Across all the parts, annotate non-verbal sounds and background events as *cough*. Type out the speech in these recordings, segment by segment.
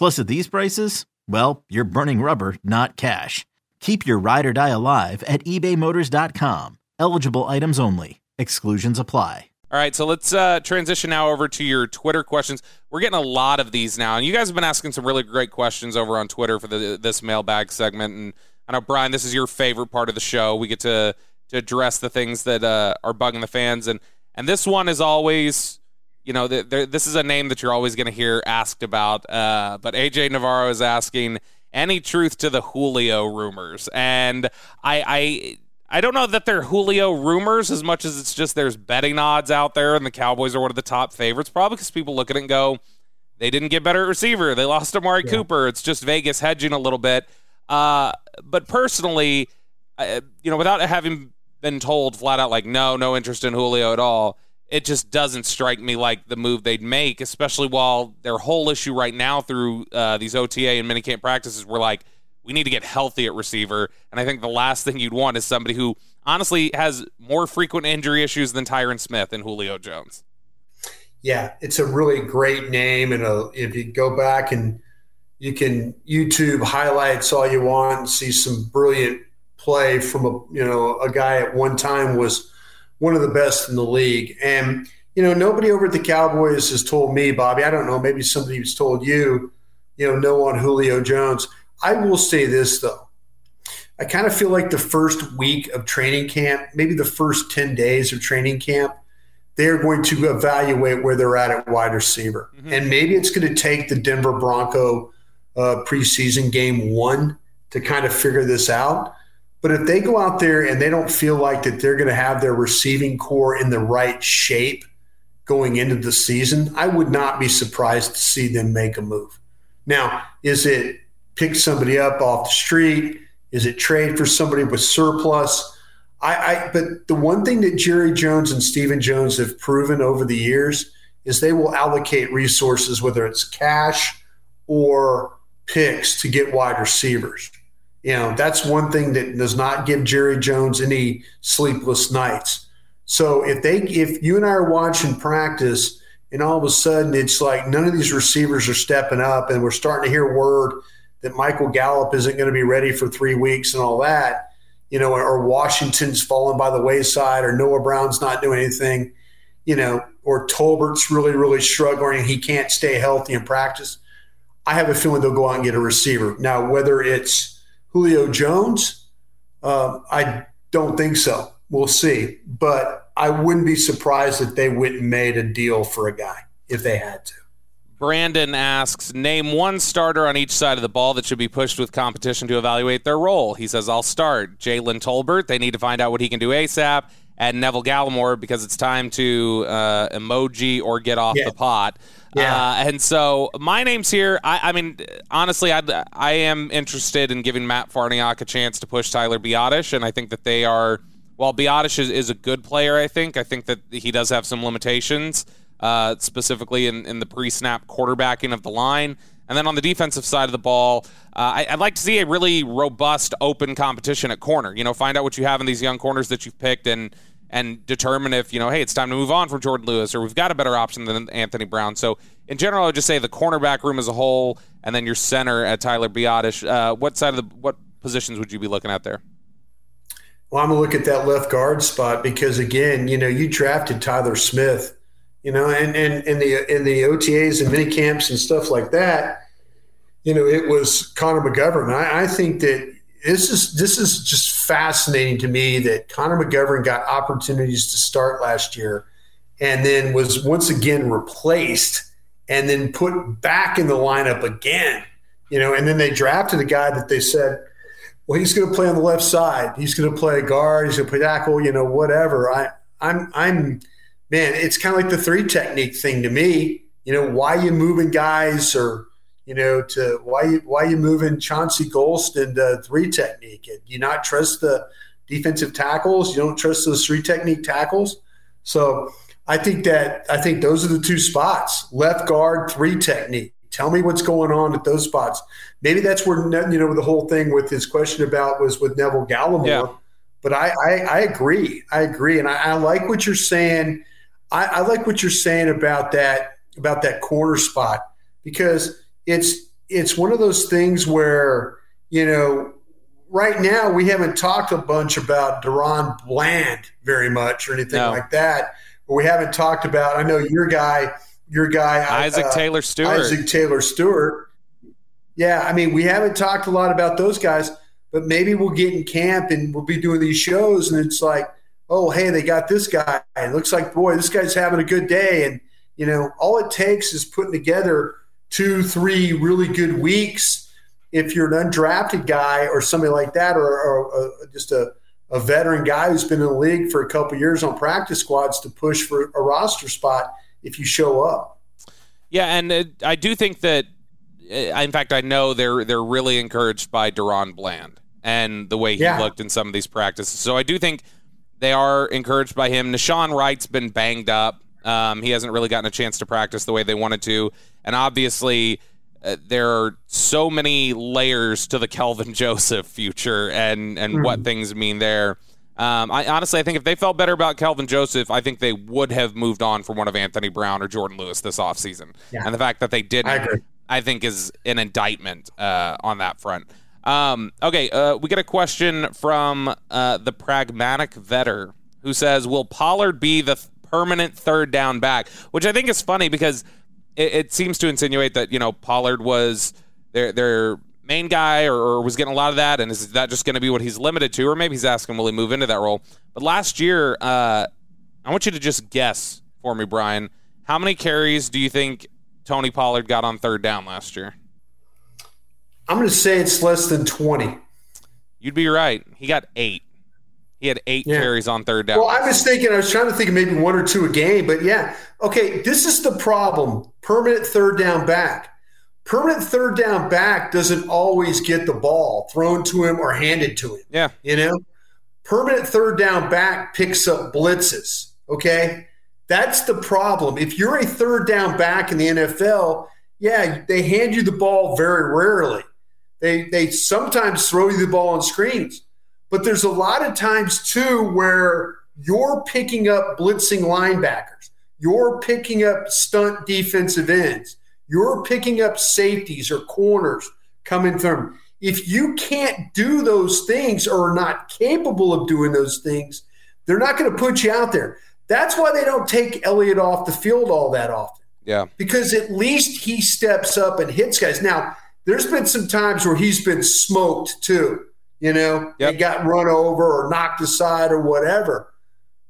Plus, at these prices, well, you're burning rubber, not cash. Keep your ride or die alive at ebaymotors.com. Eligible items only. Exclusions apply. All right, so let's uh, transition now over to your Twitter questions. We're getting a lot of these now, and you guys have been asking some really great questions over on Twitter for the, this mailbag segment. And I know Bryan, this is your favorite part of the show. We get to to address the things that uh, are bugging the fans, and and this one is always, you know, the, the, this is a name that you're always going to hear asked about. Uh, but AJ Navarro is asking any truth to the Julio rumors, and I. I I don't know that they're Julio rumors as much as it's just there's betting odds out there, and the Cowboys are one of the top favorites. Probably because people look at it and go, they didn't get better at receiver. They lost Amari yeah. Cooper. It's just Vegas hedging a little bit. Uh, but personally, uh, you know, without having been told flat out like no, no interest in Julio at all, it just doesn't strike me like the move they'd make. Especially while their whole issue right now through uh, these OTA and minicamp practices were like we need to get healthy at receiver. And I think the last thing you'd want is somebody who honestly has more frequent injury issues than Tyron Smith and Julio Jones. Yeah, it's a really great name. And a, if you go back and you can YouTube highlights all you want and see some brilliant play from a you know a guy at one time was one of the best in the league. And you know nobody over at the Cowboys has told me, Bobby. I don't know. Maybe somebody has told you. You know, no on Julio Jones. I will say this though. I kind of feel like the first week of training camp, maybe the first 10 days of training camp, they're going to evaluate where they're at at wide receiver. Mm-hmm. And maybe it's going to take the Denver Bronco uh, preseason game one to kind of figure this out. But if they go out there and they don't feel like that they're going to have their receiving corps in the right shape going into the season, I would not be surprised to see them make a move. Now, is it pick somebody up off the street? Is it trade for somebody with surplus? I, I, but the one thing that Jerry Jones and Stephen Jones have proven over the years is they will allocate resources, whether it's cash or picks, to get wide receivers. You know, that's one thing that does not give Jerry Jones any sleepless nights. So if they if you and I are watching practice and all of a sudden it's like none of these receivers are stepping up and we're starting to hear word that Michael Gallup isn't going to be ready for three weeks and all that, you know, or Washington's fallen by the wayside or Noah Brown's not doing anything, you know, or Tolbert's really, really struggling and he can't stay healthy in practice. I have a feeling they'll go out and get a receiver. Now, whether it's Julio Jones, uh, I don't think so. We'll see. But I wouldn't be surprised if they went and made a deal for a guy if they had to. Brandon asks, name one starter on each side of the ball that should be pushed with competition to evaluate their role. He says, I'll start. Jalen Tolbert, they need to find out what he can do ASAP. And Neville Gallimore, because it's time to uh, emoji or get off yeah. the pot. Yeah. Uh, and so my name's here. I, I mean, honestly, I, I am interested in giving Matt Farniok a chance to push Tyler Biadasz. And I think that they are, while Biadasz is, is a good player, I think, I think that he does have some limitations uh, specifically in, in the pre snap quarterbacking of the line. And then on the defensive side of the ball, uh, I, would like to see a really robust, open competition at corner. You know, find out what you have in these young corners that you've picked, and and determine if, you know, hey, it's time to move on from Jourdan Lewis or we've got a better option than Anthony Brown. So, in general, I would just say the cornerback room as a whole and then your center at Tyler Biadasz. Uh, what side of the what positions would you be looking at there? Well, I'm going to look at that left guard spot because, again, you know, you drafted Tyler Smith, you know, and, and in the in the OTAs and mini camps and stuff like that, you know, it was Connor McGovern. I, I think that this is this is just fascinating to me that Connor McGovern got opportunities to start last year and then was once again replaced and then put back in the lineup again. You know, and then they drafted a guy that they said, well, he's going to play on the left side. He's going to play guard. He's going to play tackle. You know, whatever. I, I'm, I'm, man. It's kind of like the three technique thing to me. You know, why you moving guys or you know, to why you why you moving Chauncey Golston to three technique? Do you not trust the defensive tackles? You don't trust those three technique tackles? So I think that I think those are the two spots: left guard, three technique. Tell me what's going on at those spots. Maybe that's where you know the whole thing with his question about was with Neville Gallimore. Yeah. But I, I, I agree. I agree, and I, I like what you're saying. I, I like what you're saying about that about that corner spot because it's it's one of those things where you know right now we haven't talked a bunch about DaRon Bland very much or anything no. like that. But we haven't talked about. I know your guy, your guy Isaac uh, Taylor Stuart. Isaac Taylor Stuart. Yeah, I mean we haven't talked a lot about those guys, but maybe we'll get in camp and we'll be doing these shows, and it's like, oh hey, they got this guy. It looks like boy, this guy's having a good day, and you know all it takes is putting together two, three really good weeks. If you're an undrafted guy or somebody like that, or, or, or just a, a veteran guy who's been in the league for a couple years on practice squads to push for a roster spot if you show up. Yeah, and it, I do think that, uh, in fact, I know they're they're really encouraged by DaRon Bland and the way he yeah. looked in some of these practices. So I do think they are encouraged by him. Nahshon Wright's been banged up. Um, he hasn't really gotten a chance to practice the way they wanted to. And obviously, uh, there are so many layers to the Kelvin *laughs* Joseph future and, and mm. what hmm. things mean there. Um, I honestly, I think if they felt better about Kelvin Joseph, I think they would have moved on from one of Anthony Brown or Jourdan Lewis this offseason. Yeah. And the fact that they didn't, I, I think, is an indictment uh, on that front. Um, okay, uh, we get a question from uh, the pragmatic vetter who says, "Will Pollard be the permanent third down back?" Which I think is funny because – it, it seems to insinuate that you know Pollard was their their main guy or, or was getting a lot of that, and is that just going to be what he's limited to, or maybe he's asking will he move into that role? But last year, uh, I want you to just guess for me, Bryan. How many carries do you think Tony Pollard got on third down last year? I'm going to say it's less than 20. You'd be right. He got eight. He had eight yeah. carries on third down. Well, I was thinking, I was trying to think of maybe one or two a game, but yeah. Okay, this is the problem. Permanent third down back. Permanent third down back doesn't always get the ball thrown to him or handed to him. Yeah. You know? Permanent third down back picks up blitzes. Okay. That's the problem. If you're a third down back in the NFL, yeah, they hand you the ball very rarely. They they sometimes throw you the ball on screens. But there's a lot of times too where you're picking up blitzing linebackers, you're picking up stunt defensive ends, you're picking up safeties or corners coming through. If you can't do those things or are not capable of doing those things, they're not going to put you out there. That's why they don't take Elliott off the field all that often. Yeah. Because at least he steps up and hits guys. Now, there's been some times where he's been smoked too you know, yep. and got run over or knocked aside or whatever.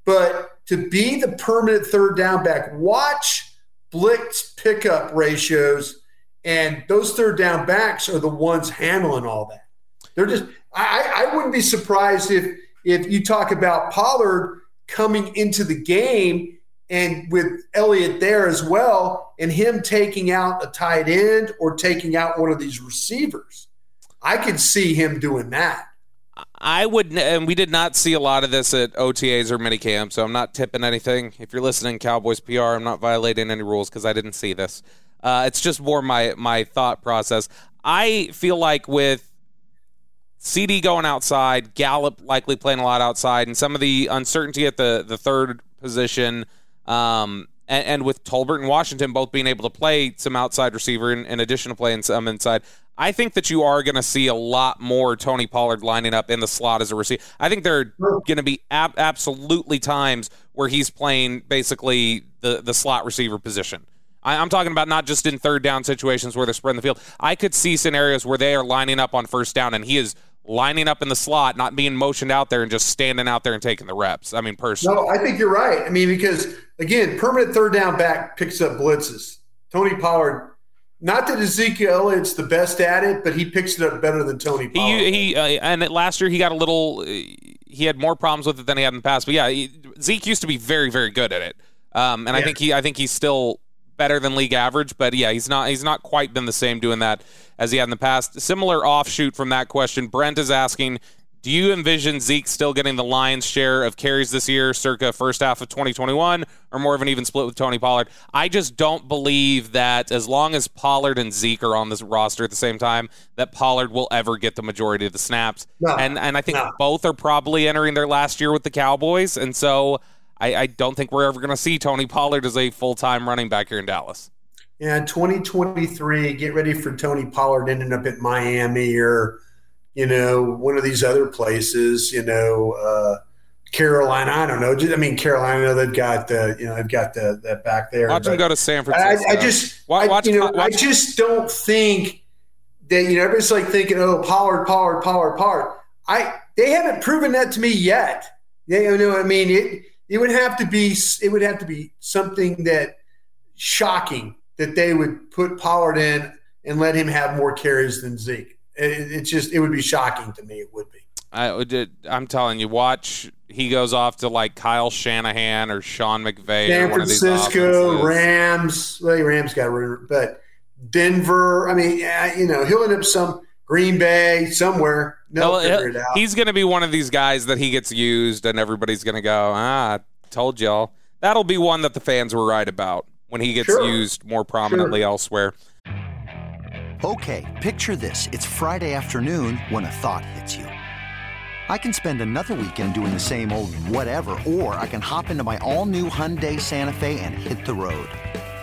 But to be the permanent third down back, watch blitz pickup ratios, and those third down backs are the ones handling all that. They're just I, I wouldn't be surprised if if you talk about Pollard coming into the game and with Elliott there as well, and him taking out a tight end or taking out one of these receivers. I could see him doing that. I would, and we did not see a lot of this at OTAs or minicamp, so I'm not tipping anything. If you're listening, Cowboys PR, I'm not violating any rules because I didn't see this. Uh, it's just more my my thought process. I feel like with CD going outside, Gallup likely playing a lot outside, and some of the uncertainty at the the third position. Um, and, and, with Tolbert and Washington both being able to play some outside receiver in, in addition to playing some inside, I think that you are going to see a lot more Tony Pollard lining up in the slot as a receiver. I think there are going to be ab- absolutely times where he's playing basically the, the slot receiver position. I, am talking about not just in third down situations where they're spreading the field. I could see scenarios where they are lining up on first down and he is lining up in the slot, not being motioned out there and just standing out there and taking the reps. I mean, personally. No, I think you're right. I mean, because again, permanent third down back picks up blitzes. Tony Pollard, not that Ezekiel Elliott's the best at it, but he picks it up better than Tony Pollard. He, he uh, and last year he got a little, he had more problems with it than he had in the past. But yeah, he, Zeke used to be very, very good at it. Um, and yeah. I think he, I think he's still better than league average, but yeah, he's not he's not quite been the same doing that as he had in the past. Similar offshoot from that question, Brent is asking, do you envision Zeke still getting the lion's share of carries this year, circa first half of 2021, or more of an even split with Tony Pollard? I just don't believe that as long as Pollard and Zeke are on this roster at the same time, that Pollard will ever get the majority of the snaps. No, and and I think no. both are probably entering their last year with the Cowboys, and so I, I don't think we're ever going to see Tony Pollard as a full time running back here in Dallas. Yeah, 2023, get ready for Tony Pollard ending up at Miami or, you know, one of these other places, you know, uh, Carolina. I don't know. I mean, Carolina, they've got the, you know, they've got the that back there. Watch them go to San Francisco. I, I just, watch, I, you know, watch. I just don't think that, you know, everybody's like thinking, oh, Pollard, Pollard, Pollard, Pollard. I, they haven't proven that to me yet. They, you know, I mean, it, it would have to be it would have to be something that shocking that they would put Pollard in and let him have more carries than Zeke. It, it just it would be shocking to me. It would be. I would. I'm telling you, watch. He goes off to like Kyle Shanahan or Sean McVay. San Francisco Rams. Well, Rams got but Denver. I mean, you know, he'll end up some Green Bay somewhere. They'll figure it out. He's going to be one of these guys that he gets used, and everybody's going to go, ah, told y'all. That'll be one that the fans were right about when he gets sure. used more prominently sure. elsewhere. Okay, picture this. It's Friday afternoon when a thought hits you. I can spend another weekend doing the same old whatever, or I can hop into my all new Hyundai Santa Fe and hit the road.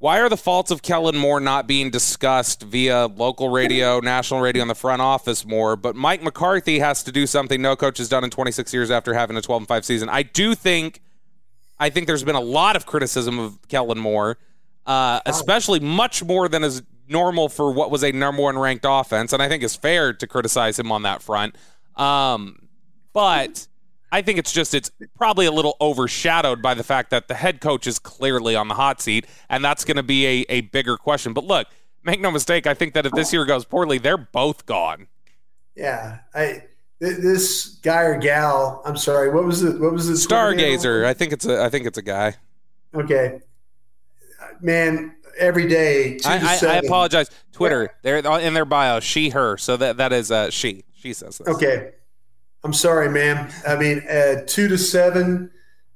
why are the faults of Kellen Moore not being discussed via local radio, *laughs* national radio, in the front office more? But Mike McCarthy has to do something no coach has done in 26 years after having a 12 and 5 season. I do think, I think there's been a lot of criticism of Kellen Moore, uh, especially much more than is normal for what was a number one ranked offense, and I think it's fair to criticize him on that front. Um, but I think it's just it's probably a little overshadowed by the fact that the head coach is clearly on the hot seat, and that's going to be a, a bigger question. But look, make no mistake, I think that if this year goes poorly, they're both gone. Yeah, I this guy or gal. I'm sorry. What was it? What was it? Stargazer. I think it's a. I think it's a guy. Okay, man. Every day. I, I, I, apologize. Twitter. Yeah. They're in their bio. She, her. So that that is uh, she. She says this. Okay. I'm sorry, ma'am. I mean, uh, two to seven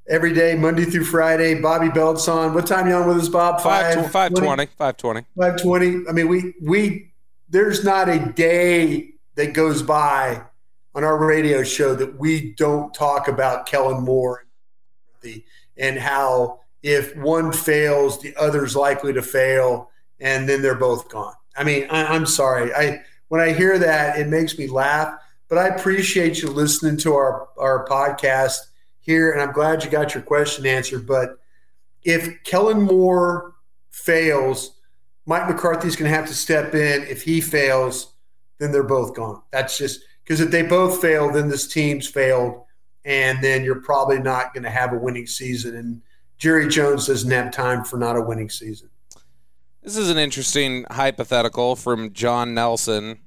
every day, Monday through Friday. Bobby Belt's on. What time you on with us, Bob? Five, five twenty. Five twenty. Five twenty. I mean, we we there's not a day that goes by on our radio show that we don't talk about Kellen Moore the and how if one fails, the other's likely to fail, and then they're both gone. I mean, I, I'm sorry. I when I hear that, it makes me laugh but I appreciate you listening to our, our podcast here, and I'm glad you got your question answered. But if Kellen Moore fails, Mike McCarthy's going to have to step in. If he fails, then they're both gone. That's just because if they both fail, then this team's failed, and then you're probably not going to have a winning season. And Jerry Jones doesn't have time for not a winning season. This is an interesting hypothetical from John Nelson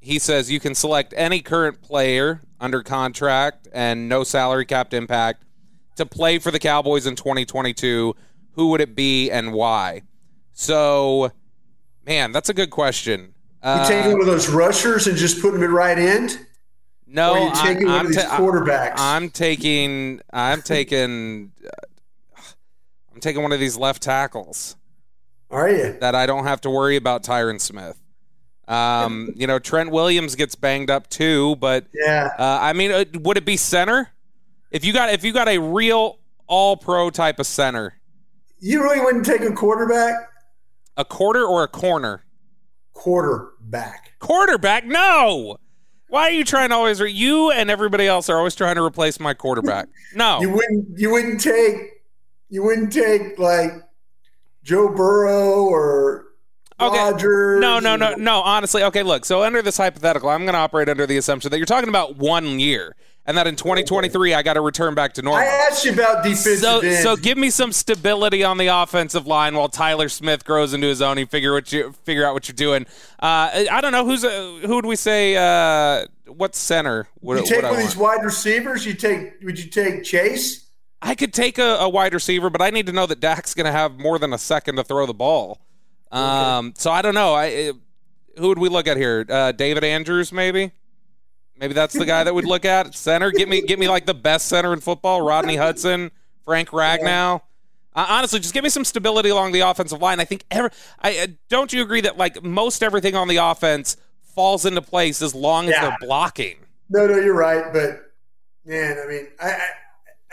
he says you can select any current player under contract and no salary capped impact to play for the Cowboys in 2022. Who would it be and why? So, man, that's a good question. You uh, taking one of those rushers and just putting them at right end? No, or you taking I'm, one I'm of these ta- quarterbacks? I'm taking. I'm taking. *sighs* I'm taking one of these left tackles Are you? that I don't have to worry about Tyron Smith. Um, you know, Trent Williams gets banged up too, but Yeah. uh, I mean, uh, would it be center? If you got if you got a real All Pro type of center, You really wouldn't take a quarterback? a quarter or a corner? Quarterback. Quarterback? No. Why are you trying to always? Re- you and everybody else are always trying to replace my quarterback. *laughs* No. You wouldn't. You wouldn't take. You wouldn't take like Joe Burrow or Okay. Rodgers. No, no, no, no. Honestly, okay. Look, so under this hypothetical, I'm going to operate under the assumption that you're talking about one year, and that in 2023 I got to return back to normal. I asked you about defensive So, end. so give me some stability on the offensive line while Tyler Smith grows into his own. and figure what you figure out what you're doing. Uh, I don't know who's uh, who would we say? Uh, what center? Would, you take one of these wide receivers. You take. Would you take Chase? I could take a, a wide receiver, but I need to know that Dak's going to have more than a second to throw the ball. Um, so I don't know. I it, who would we look at here? Uh, David Andrews, maybe. Maybe that's the guy that we'd look at center. Get me, get me like the best center in football: Rodney Hudson, Frank Ragnow. Uh, honestly, just give me some stability along the offensive line. I think ever. I uh, don't you agree that like most everything on the offense falls into place as long as Yeah. they're blocking. No, no, you're right. But man, I mean. I I-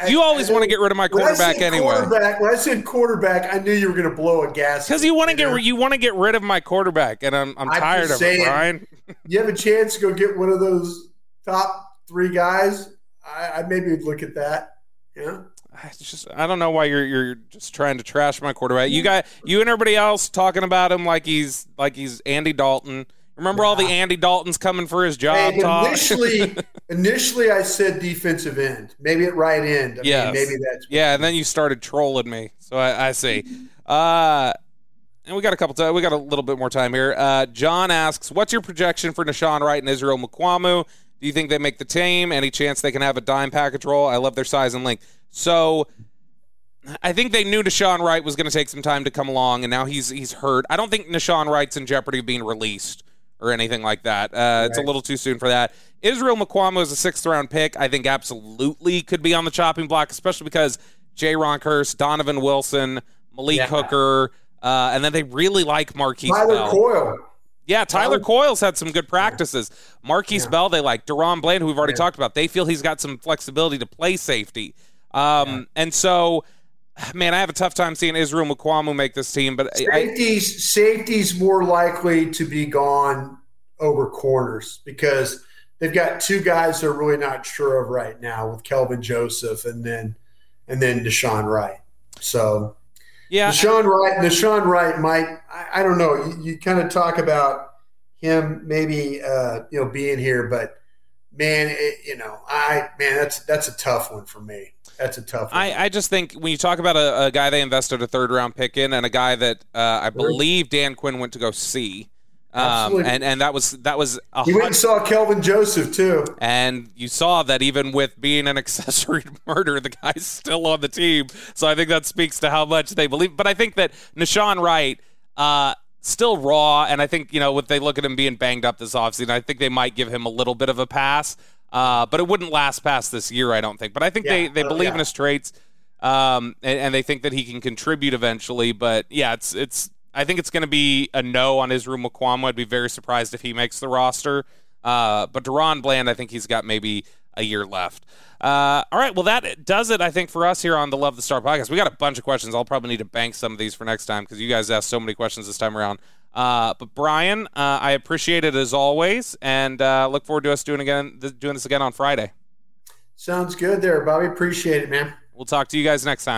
You always want to get rid of my quarterback anyway. Quarterback. When I said quarterback, I knew you were going to blow a gas. Because you want to get know? you want to get rid of my quarterback, and I'm I'm I'm tired of saying. it, Bryan. You have a chance to go get one of those top three guys. I, I maybe would look at that. Yeah. *sighs* I just I don't know why you're you're just trying to trash my quarterback. You got you and everybody else talking about him like he's like he's Andy Dalton. Remember all the Andy Daltons coming for his job Hey, talk? initially, *laughs* initially, I said defensive end, maybe at right end. I Yes. mean, maybe that's yeah, and then you started trolling me. So I, I see. Uh, and we got a couple. T- we got a little bit more time here. Uh, John asks, "What's your projection for Nahshon Wright and Israel Mukuamu? Do you think they make the team? Any chance they can have a dime package role? I love their size and length. So." I think they knew Nahshon Wright was going to take some time to come along, and now he's he's hurt. I don't think Nahshon Wright's in jeopardy of being released or anything like that. Uh, It's a little too soon for that. Israel Mukuamu is a sixth round pick. I think absolutely could be on the chopping block, especially because Jayron Kearse, Donovan Wilson, Malik Yeah. Hooker, uh, and then they really like Markquese Tyler Bell. Coyle. Yeah, Tyler Tyler- Coyle's had some good practices. Markquese Yeah. Bell, they like. DaRon Bland, who we've already talked about, they feel he's got some flexibility to play safety. Um, And so, man, I have a tough time seeing Israel Mukuamu make this team, but I, I, Safeties, safeties more likely to be gone over corners because they've got two guys they're really not sure of right now with Kelvin Joseph and then and then Deshaun Wright. So yeah, Deshaun Wright, Deshaun Wright might I, I don't know. You, you kind of talk about him maybe uh, you know being here, but man, it, you know, I man, that's that's a tough one for me. That's a tough one. I, I just think when you talk about a, a guy they invested a third round pick in and a guy that uh, I believe Dan Quinn went to go see. Um, and and that was that was a he went and saw Kelvin Joseph too. And you saw that even with being an *laughs* accessory to murder, the guy's still on the team. So I think that speaks to how much they believe. But I think that Nahshon Wright, uh, still raw, and I think you know, if they look at him being banged up this offseason, I think they might give him a little bit of a pass. Uh, but it wouldn't last past this year, I don't think. But I think they Yeah. they Oh, believe in his traits, um, and, and they think that he can contribute eventually. But yeah, it's it's. I think it's going to be a no on Israel McQuam. I'd be very surprised if he makes the roster. Uh, but DaRon Bland, I think he's got maybe a year left. Uh, all right, well that does it. I think for us here on the Love the Star podcast, we got a bunch of questions. I'll probably need to bank some of these for next time because you guys asked so many questions this time around. Uh, but Bryan, uh, I appreciate it as always, and uh, look forward to us doing again doing this again on Friday. Sounds good there, Bobby. Appreciate it, man. We'll talk to you guys next time.